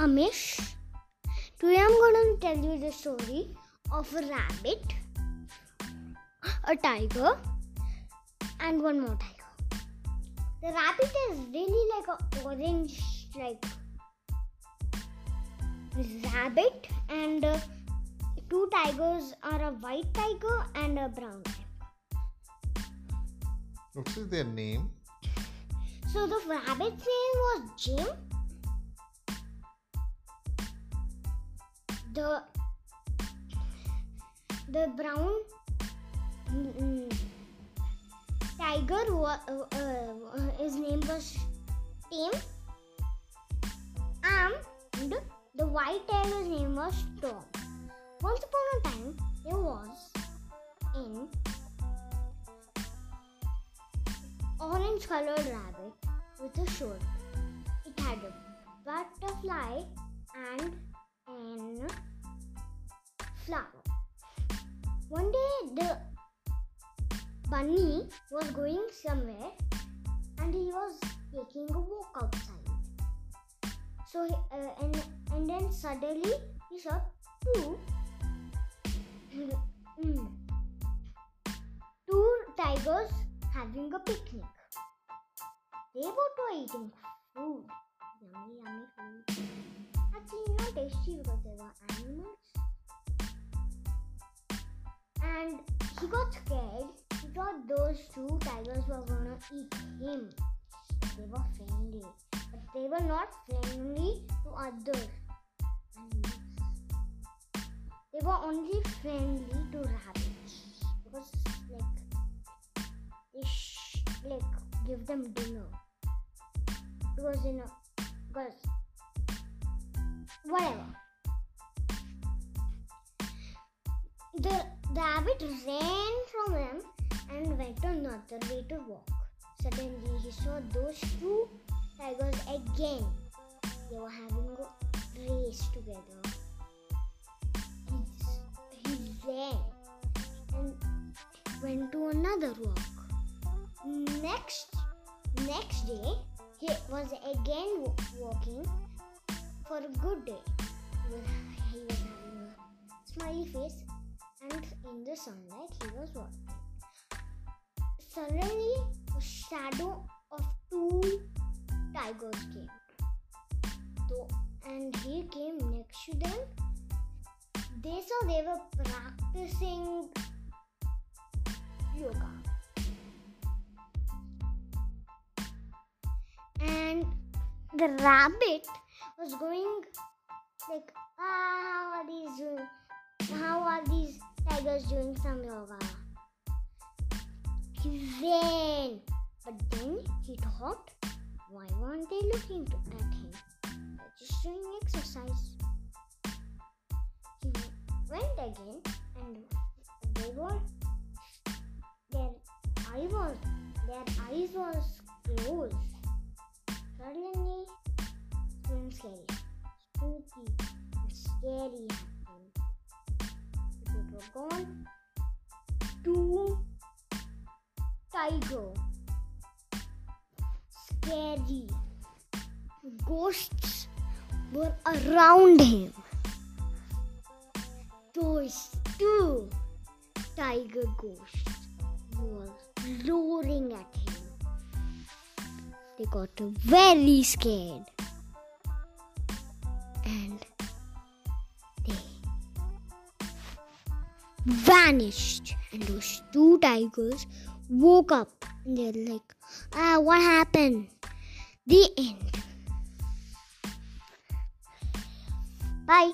Amish. Today I'm going to tell you the story of a rabbit, a tiger, and one more tiger. The rabbit is really like a orange, like rabbit, and uh, two tigers are a white tiger and a brown tiger. What is their name? So the rabbit's name was Jim. The the brown mm, tiger wa- uh, uh, his name was Tim. And the white tiger's name was Tom. Once upon a time, there was in orange colored rabbit with a shirt. It had a butterfly and an flower. One day the bunny was going somewhere and he was taking a walk outside. So uh, and and then suddenly he saw two mm, two tigers having a picnic. They both were eating food. Yummy, yummy food. Actually, not tasty because they were And he got scared. He thought those two tigers were gonna eat him. They were friendly, but they were not friendly to others. They were only friendly to rabbits because, like, they sh- like give them dinner because you know because whatever the the rabbit ran from them and went another way to walk. Suddenly he saw those two tigers again. They were having a race together. He, he ran and went to another walk. Next next day he was again walking for a good day the sunlight he was walking suddenly a shadow of two tigers came. And he came next to them. They saw they were practicing yoga. And the rabbit was going like ah how are these doing how are these he ran but then he thought why weren't they looking at him they're just doing exercise he went again and they were their eye was their eyes was closed Suddenly, something scary, spooky, and scary happened. People were gone. Two tiger, scary. Ghosts were around him. Those two tiger ghosts were roaring at him. They got very scared. And vanished. And those two tigers woke up and they're like ah what happened? The end. Bye